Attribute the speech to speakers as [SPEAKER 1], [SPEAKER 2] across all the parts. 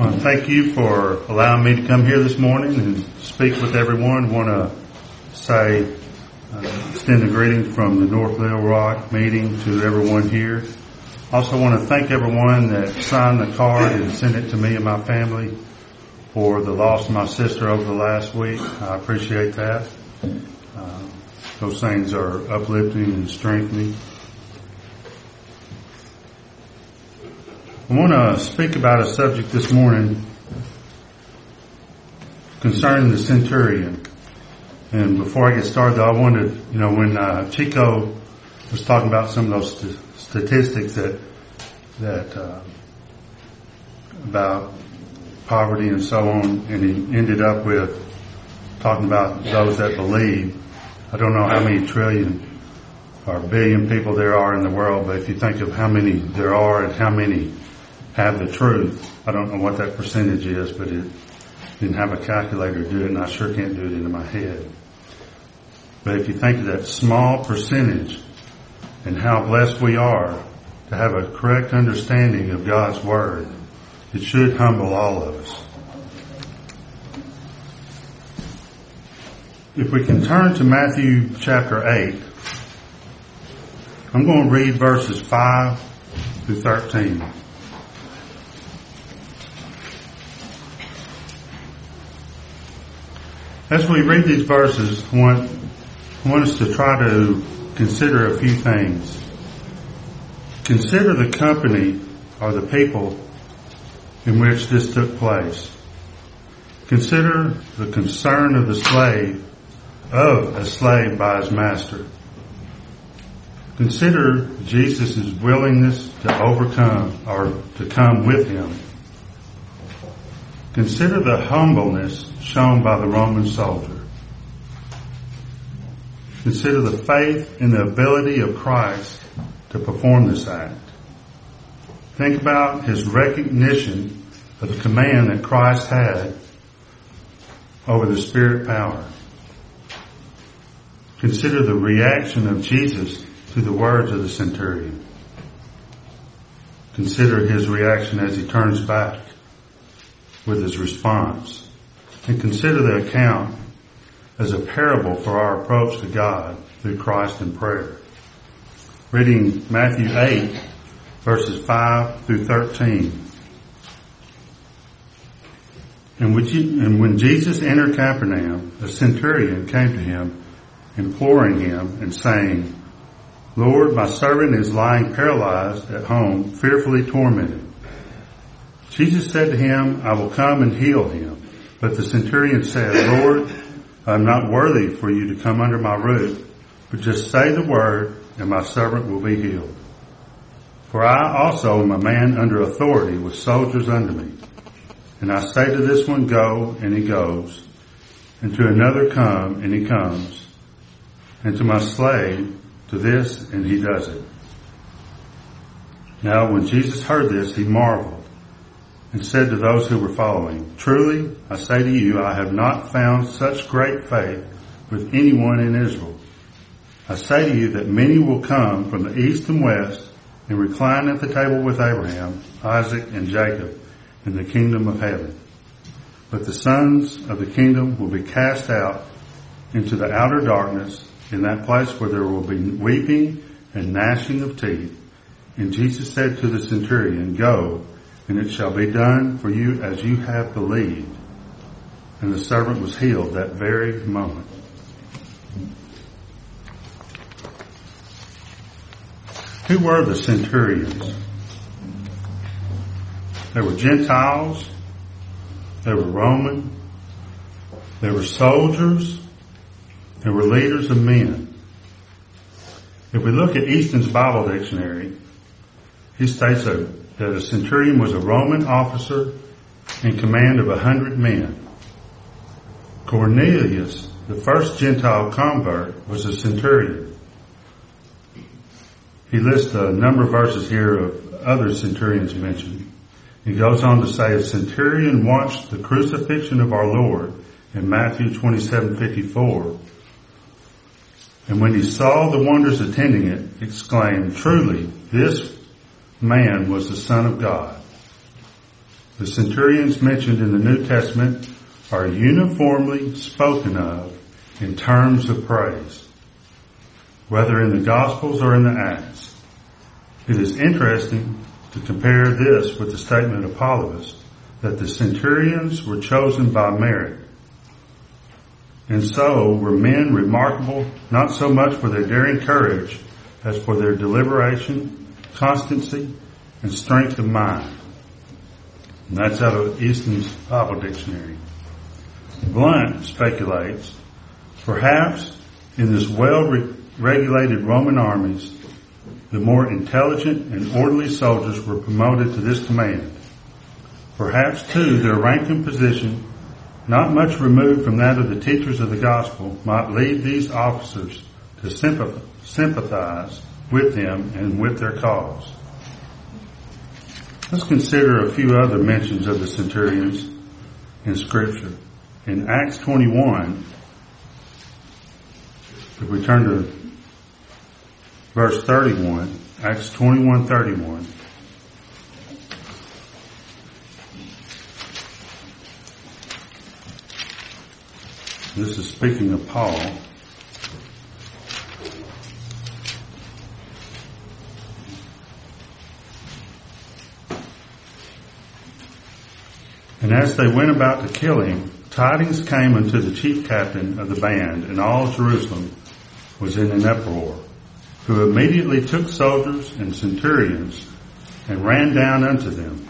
[SPEAKER 1] Thank you for allowing me to come here this morning and speak with everyone. I want to say, uh, extend a greeting from the North Little Rock meeting to everyone here. Also want to thank everyone that signed the card and sent it to me and my family for the loss of my sister over the last week. I appreciate that. Uh, those things are uplifting and strengthening. I want to speak about a subject this morning concerning the centurion. And before I get started, I wanted, you know, when uh, Chico was talking about some of those st- statistics that that uh, about poverty and so on, and he ended up with talking about those that believe. I don't know how many trillion or billion people there are in the world, but if you think of how many there are and how many have the truth. I don't know what that percentage is, but it didn't have a calculator to do it, and I sure can't do it into my head. But if you think of that small percentage and how blessed we are to have a correct understanding of God's Word, it should humble all of us. If we can turn to Matthew chapter 8, I'm going to read verses 5 through 13. As we read these verses, I want, I want us to try to consider a few things. Consider the company or the people in which this took place. Consider the concern of the slave, of a slave by his master. Consider Jesus' willingness to overcome or to come with him. Consider the humbleness shown by the Roman soldier. Consider the faith and the ability of Christ to perform this act. Think about his recognition of the command that Christ had over the spirit power. Consider the reaction of Jesus to the words of the centurion. Consider his reaction as he turns back with his response and consider the account as a parable for our approach to God through Christ and prayer. Reading Matthew 8 verses 5 through 13. And when Jesus entered Capernaum, a centurion came to him, imploring him and saying, Lord, my servant is lying paralyzed at home, fearfully tormented. Jesus said to him, I will come and heal him. But the centurion said, Lord, I'm not worthy for you to come under my roof, but just say the word and my servant will be healed. For I also am a man under authority with soldiers under me. And I say to this one, go, and he goes, and to another come, and he comes, and to my slave, to this, and he does it. Now when Jesus heard this, he marveled and said to those who were following, Truly, I say to you, I have not found such great faith with anyone in Israel. I say to you that many will come from the east and west and recline at the table with Abraham, Isaac, and Jacob in the kingdom of heaven. But the sons of the kingdom will be cast out into the outer darkness in that place where there will be weeping and gnashing of teeth. And Jesus said to the centurion, Go, and it shall be done for you as you have believed. And the servant was healed that very moment. Who were the centurions? They were Gentiles. They were Roman. They were soldiers. They were leaders of men. If we look at Easton's Bible Dictionary, he states that that a centurion was a Roman officer in command of a hundred men. Cornelius, the first Gentile convert, was a centurion. He lists a number of verses here of other centurions mentioned. He goes on to say a centurion watched the crucifixion of our Lord in Matthew 27:54. And when he saw the wonders attending it, exclaimed, truly, this man was the Son of God. the centurions mentioned in the New Testament are uniformly spoken of in terms of praise, whether in the Gospels or in the Acts. It is interesting to compare this with the statement of Apollos that the centurions were chosen by merit. And so were men remarkable not so much for their daring courage as for their deliberation, constancy, and strength of mind. And that's out of Easton's Bible Dictionary. Blunt speculates, perhaps in this well-regulated Roman armies, the more intelligent and orderly soldiers were promoted to this command. Perhaps too their rank and position, not much removed from that of the teachers of the gospel, might lead these officers to sympathize with them and with their cause. Let's consider a few other mentions of the centurions in scripture. In Acts 21, if we turn to verse 31, Acts 21, 31. This is speaking of Paul. And as they went about to kill him, tidings came unto the chief captain of the band, and all Jerusalem was in an uproar who immediately took soldiers and centurions and ran down unto them.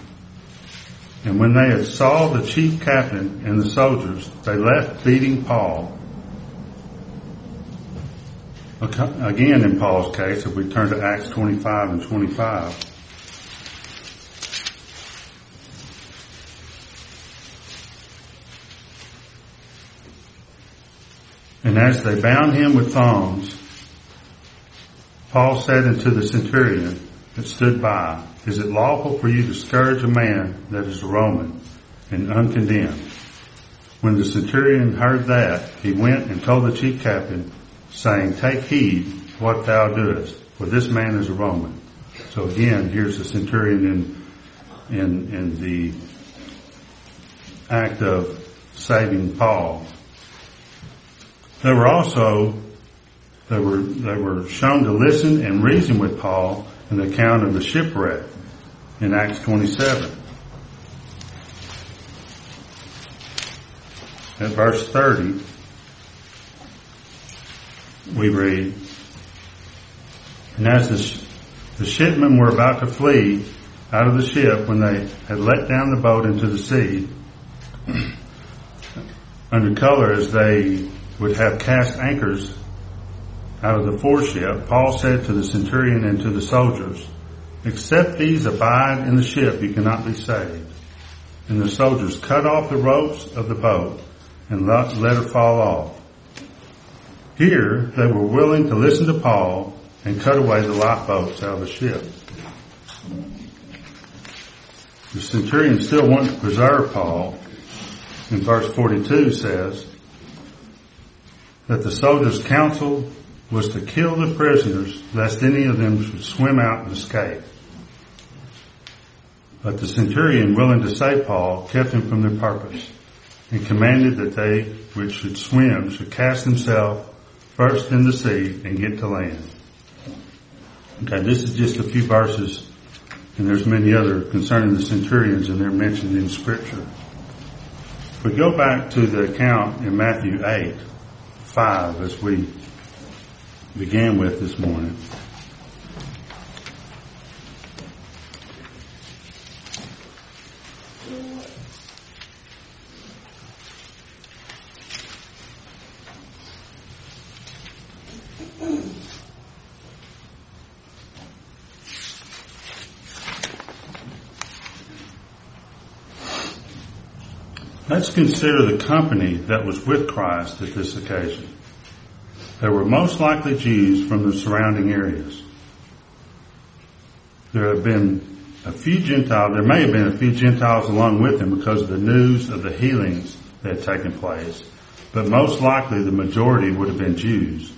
[SPEAKER 1] And when they had saw the chief captain and the soldiers, they left beating Paul. Again, in Paul's case, if we turn to Acts 25 and 25, as they bound him with thongs, Paul said unto the centurion that stood by, Is it lawful for you to scourge a man that is a Roman and uncondemned? When the centurion heard that, he went and told the chief captain, saying, Take heed what thou doest, for this man is a Roman. So again, here's the centurion in, in, in the act of saving Paul. There were also they were, they were shown to listen and reason with Paul in the account of the shipwreck in Acts 27. At verse 30, we read, And as the, the shipmen were about to flee out of the ship when they had let down the boat into the sea, under color as they would have cast anchors out of the foreship, Paul said to the centurion and to the soldiers, except these abide in the ship, you cannot be saved. And the soldiers cut off the ropes of the boat and let, her fall off. Here, they were willing to listen to Paul and cut away the lifeboats out of the ship. The centurion still wanted to preserve Paul. In verse 42 says that the soldiers counsel was to kill the prisoners lest any of them should swim out and escape. But the centurion, willing to save Paul, kept him from their purpose and commanded that they which should swim should cast themselves first in the sea and get to land. Okay, this is just a few verses and there's many other concerning the centurions and they're mentioned in scripture. If we go back to the account in Matthew 8, 5 as we began with this morning. Let's consider the company that was with Christ at this occasion. They were most likely Jews from the surrounding areas. There have been a few Gentiles, there may have been a few Gentiles along with them because of the news of the healings that had taken place, but most likely the majority would have been Jews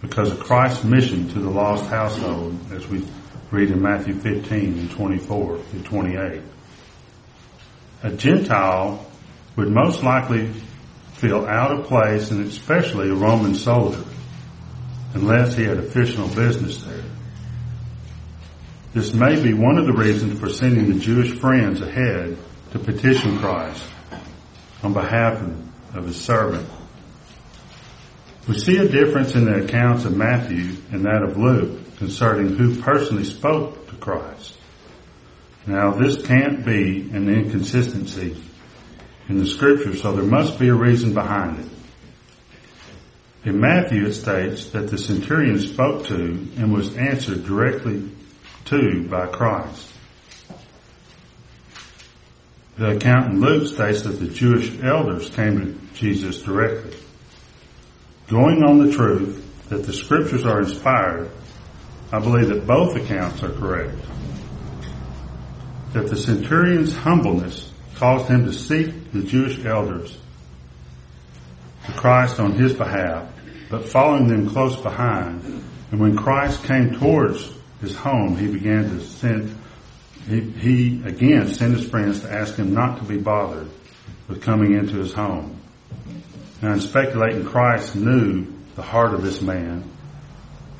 [SPEAKER 1] because of Christ's mission to the lost household as we read in Matthew 15 and 24 through 28. A Gentile would most likely feel out of place and especially a Roman soldier unless he had official business there. This may be one of the reasons for sending the Jewish friends ahead to petition Christ on behalf of his servant. We see a difference in the accounts of Matthew and that of Luke concerning who personally spoke to Christ. Now this can't be an inconsistency in the scripture, so there must be a reason behind it. In Matthew it states that the centurion spoke to and was answered directly to by Christ. The account in Luke states that the Jewish elders came to Jesus directly. Going on the truth that the scriptures are inspired, I believe that both accounts are correct. That the centurion's humbleness caused him to seek the Jewish elders to Christ on his behalf, but following them close behind. And when Christ came towards his home, he began to send, he, he again sent his friends to ask him not to be bothered with coming into his home. Now in speculating, Christ knew the heart of this man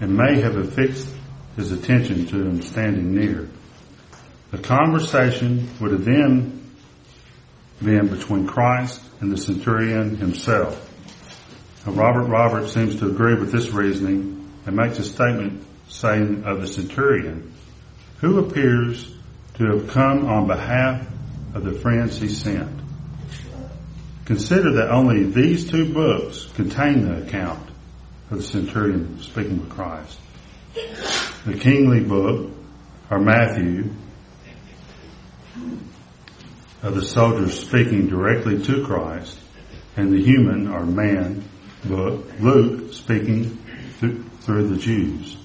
[SPEAKER 1] and may have affixed his attention to him standing near. The conversation would have then been between Christ and the centurion himself. Now, Robert Roberts seems to agree with this reasoning and makes a statement saying of the centurion, who appears to have come on behalf of the friends he sent. Consider that only these two books contain the account of the centurion speaking with Christ. The kingly book, or Matthew, of the soldiers speaking directly to Christ, and the human, or man, book, Luke, speaking through the Jews.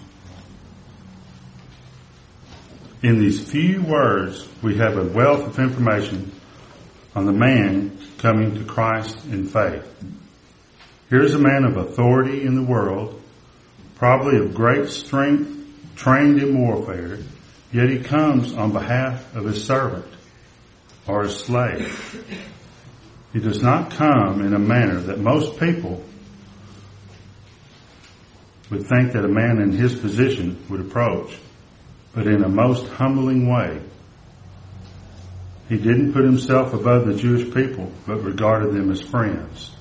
[SPEAKER 1] In these few words, we have a wealth of information on the man coming to Christ in faith. Here's a man of authority in the world, probably of great strength, trained in warfare, yet he comes on behalf of his servant or his slave. He does not come in a manner that most people would think that a man in his position would approach, but in a most humbling way. He didn't put himself above the Jewish people, but regarded them as friends.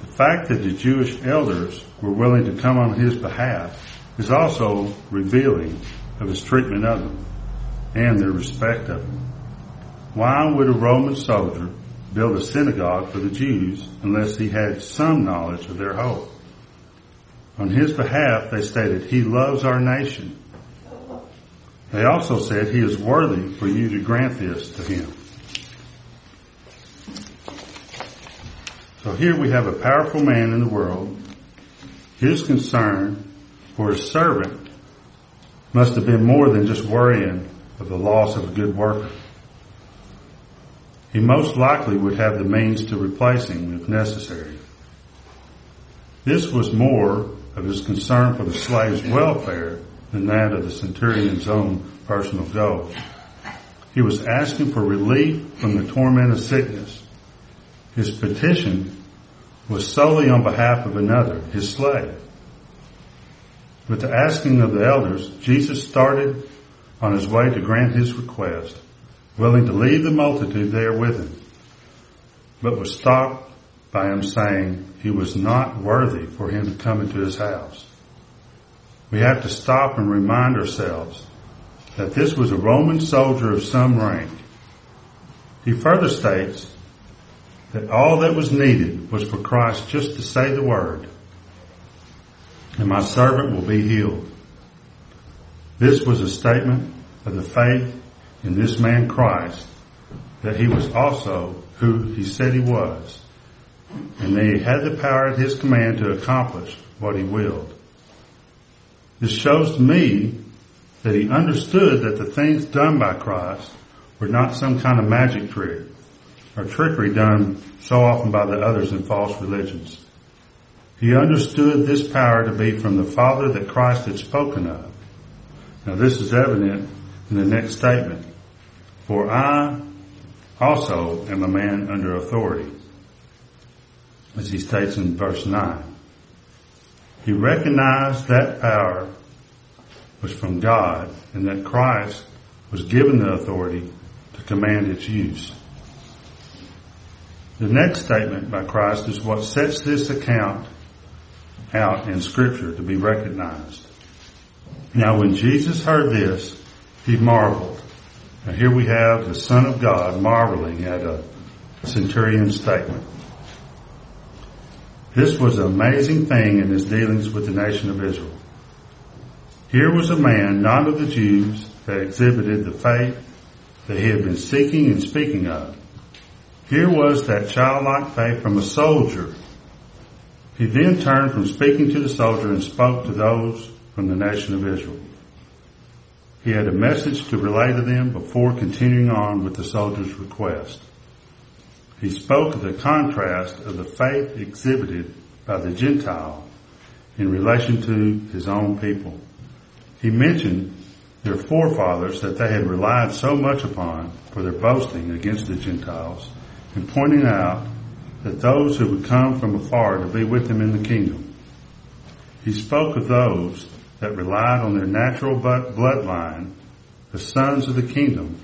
[SPEAKER 1] The fact that the Jewish elders were willing to come on his behalf is also revealing of his treatment of them and their respect of him. Why would a Roman soldier build a synagogue for the Jews unless he had some knowledge of their hope? On his behalf, they stated, he loves our nation. They also said he is worthy for you to grant this to him. So here we have a powerful man in the world. His concern for his servant must have been more than just worrying of the loss of a good worker. He most likely would have the means to replace him if necessary. This was more of his concern for the slave's welfare than that of the centurion's own personal goals. He was asking for relief from the torment of sickness. His petition was solely on behalf of another, his slave. With the asking of the elders, Jesus started on his way to grant his request, willing to leave the multitude there with him, but was stopped by him saying he was not worthy for him to come into his house. We have to stop and remind ourselves that this was a Roman soldier of some rank. He further states that all that was needed was for Christ just to say the word, and my servant will be healed. This was a statement of the faith in this man Christ that he was also who he said he was and they had the power at his command to accomplish what he willed. This shows to me that he understood that the things done by Christ were not some kind of magic trick or trickery done so often by the others in false religions. He understood this power to be from the Father that Christ had spoken of. Now this is evident in the next statement. For I also am a man under authority, as he states in verse 9. He recognized that power was from God and that Christ was given the authority to command its use. The next statement by Christ is what sets this account out in scripture to be recognized. Now when Jesus heard this, he marveled. Now here we have the Son of God marveling at a centurion's statement. This was an amazing thing in his dealings with the nation of Israel. Here was a man not of the Jews that exhibited the faith that he had been seeking and speaking of. Here was that childlike faith from a soldier. He then turned from speaking to the soldier and spoke to those from the nation of Israel. He had a message to relay to them before continuing on with the soldier's request. He spoke of the contrast of the faith exhibited by the Gentile in relation to his own people. He mentioned their forefathers that they had relied so much upon for their boasting against the Gentiles and pointing out that those who would come from afar to be with him in the kingdom. He spoke of those that relied on their natural bloodline, the sons of the kingdom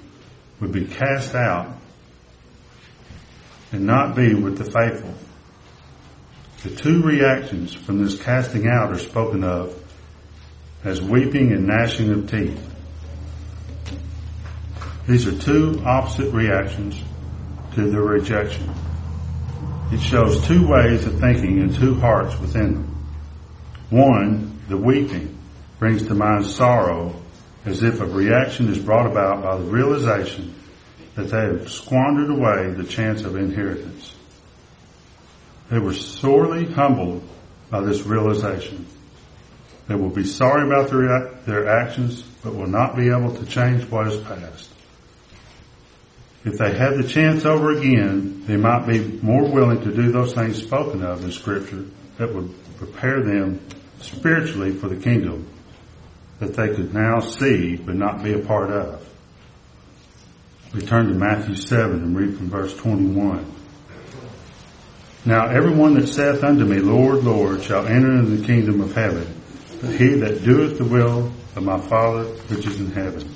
[SPEAKER 1] would be cast out and not be with the faithful. The two reactions from this casting out are spoken of as weeping and gnashing of teeth. These are two opposite reactions to the rejection. It shows two ways of thinking and two hearts within them. One, the weeping, brings to mind sorrow as if a reaction is brought about by the realization that they have squandered away the chance of inheritance. They were sorely humbled by this realization. They will be sorry about their, their actions, but will not be able to change what is past. If they had the chance over again, they might be more willing to do those things spoken of in scripture that would prepare them spiritually for the kingdom that they could now see but not be a part of. We turn to Matthew 7 and read from verse 21. Now everyone that saith unto me, Lord, Lord, shall enter into the kingdom of heaven, but he that doeth the will of my Father which is in heaven.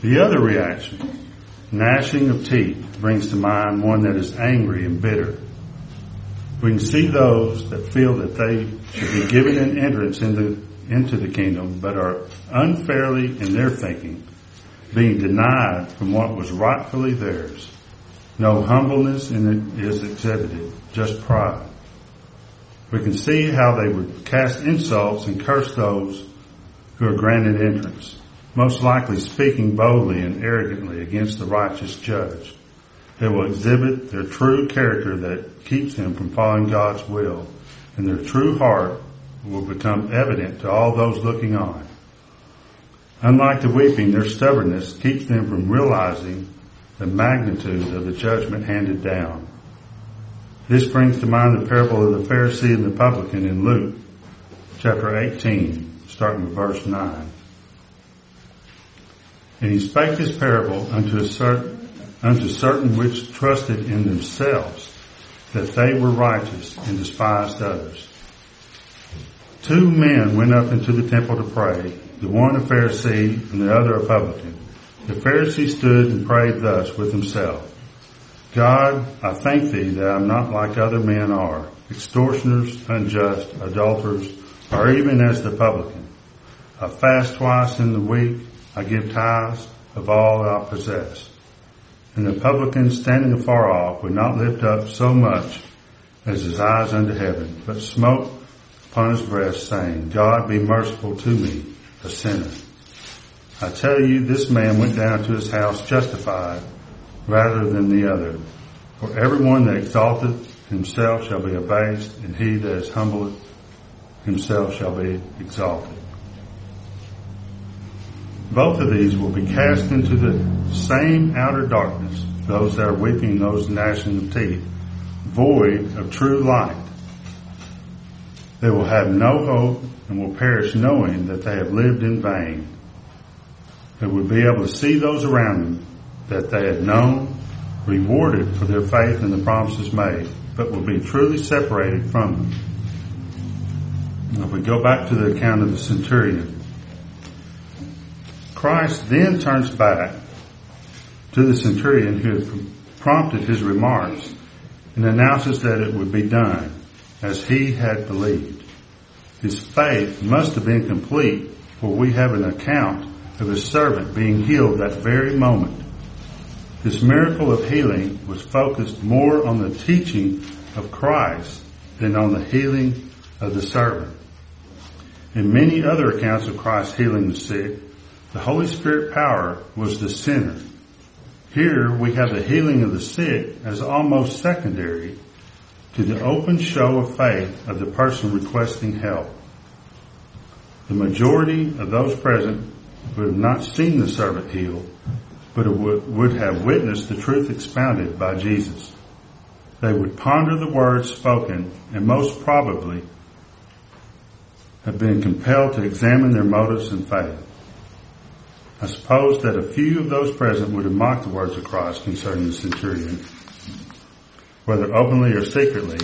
[SPEAKER 1] The other reaction, gnashing of teeth, brings to mind one that is angry and bitter. We can see those that feel that they should be given an entrance into, into the kingdom, but are unfairly in their thinking, being denied from what was rightfully theirs. No humbleness in it is exhibited, just pride. We can see how they would cast insults and curse those who are granted entrance, most likely speaking boldly and arrogantly against the righteous judge. They will exhibit their true character that keeps them from following God's will, and their true heart will become evident to all those looking on. Unlike the weeping, their stubbornness keeps them from realizing the magnitude of the judgment handed down. This brings to mind the parable of the Pharisee and the publican in Luke chapter 18, starting with verse 9. And he spake this parable unto, certain, unto certain which trusted in themselves that they were righteous and despised others. Two men went up into the temple to pray, the one a Pharisee and the other a publican. The Pharisee stood and prayed thus with himself. God, I thank thee that I'm not like other men are, extortioners, unjust, adulterers, or even as the publican. I fast twice in the week. I give tithes of all that I possess. And the publican standing afar off would not lift up so much as his eyes unto heaven, but smote upon his breast saying, God be merciful to me, a sinner. I tell you, this man went down to his house justified rather than the other. For everyone that exalteth himself shall be abased, and he that is humbled himself shall be exalted. Both of these will be cast into the same outer darkness, those that are weeping, those gnashing of teeth, void of true light. They will have no hope and will perish knowing that they have lived in vain They will be able to see those around them that they had known, rewarded for their faith in the promises made, but will be truly separated from them. If we go back to the account of the centurion, Christ then turns back to the centurion who had prompted his remarks and announces that it would be done as he had believed. His faith must have been complete for we have an account of his servant being healed that very moment. This miracle of healing was focused more on the teaching of Christ than on the healing of the servant. In many other accounts of Christ healing the sick, the Holy Spirit power was the center. Here we have the healing of the sick as almost secondary to the open show of faith of the person requesting help. The majority of those present would have not seen the servant healed, but would have witnessed the truth expounded by Jesus. They would ponder the words spoken and most probably have been compelled to examine their motives and faith. I suppose that a few of those present would have mocked the words of Christ concerning the centurion, whether openly or secretly,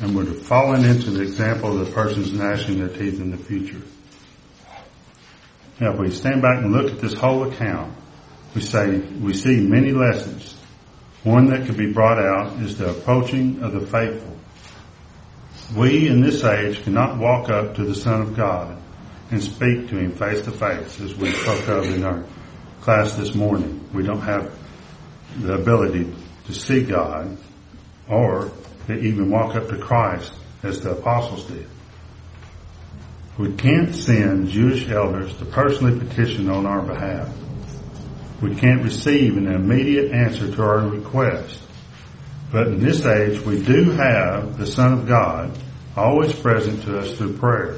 [SPEAKER 1] and would have fallen into the example of the persons gnashing their teeth in the future. Now, if we stand back and look at this whole account, we say we see many lessons. One that could be brought out is the approaching of the faithful. We in this age cannot walk up to the Son of God and speak to Him face to face as we spoke of in our class this morning. We don't have the ability to see God or to even walk up to Christ as the apostles did. We can't send Jewish elders to personally petition on our behalf. We can't receive an immediate answer to our request. But in this age, we do have the Son of God always present to us through prayer.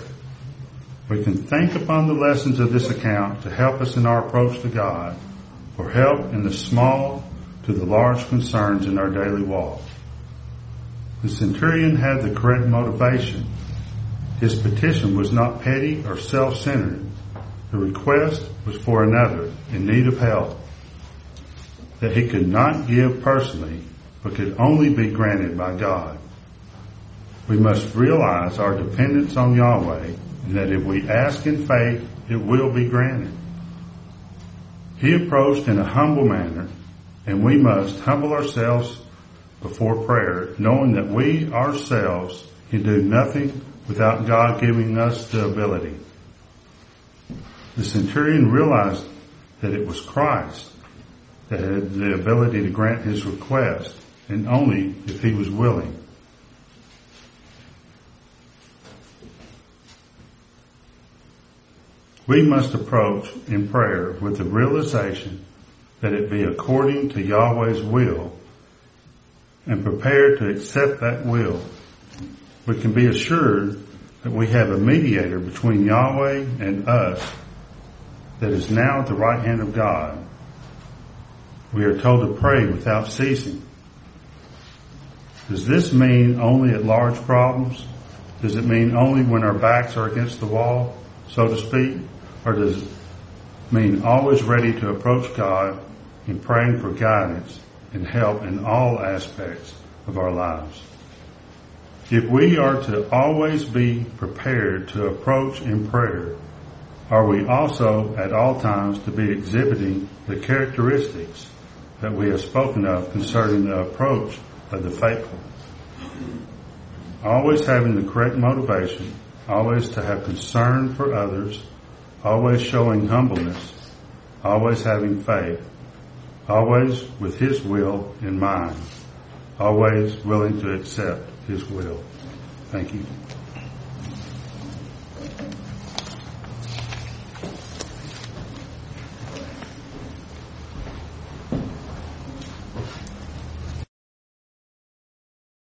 [SPEAKER 1] We can think upon the lessons of this account to help us in our approach to God for help in the small to the large concerns in our daily walk. The centurion had the correct motivation his petition was not petty or self-centered. The request was for another in need of help that he could not give personally, but could only be granted by God. We must realize our dependence on Yahweh and that if we ask in faith, it will be granted. He approached in a humble manner and we must humble ourselves before prayer, knowing that we ourselves can do nothing without God giving us the ability. The centurion realized that it was Christ that had the ability to grant his request and only if he was willing. We must approach in prayer with the realization that it be according to Yahweh's will and prepared to accept that will we can be assured that we have a mediator between Yahweh and us that is now at the right hand of God. We are told to pray without ceasing. Does this mean only at large problems? Does it mean only when our backs are against the wall, so to speak? Or does it mean always ready to approach God in praying for guidance and help in all aspects of our lives? If we are to always be prepared to approach in prayer, are we also at all times to be exhibiting the characteristics that we have spoken of concerning the approach of the faithful? Always having the correct motivation, always to have concern for others, always showing humbleness, always having faith, always with His will in mind, always willing to accept his will. Thank you.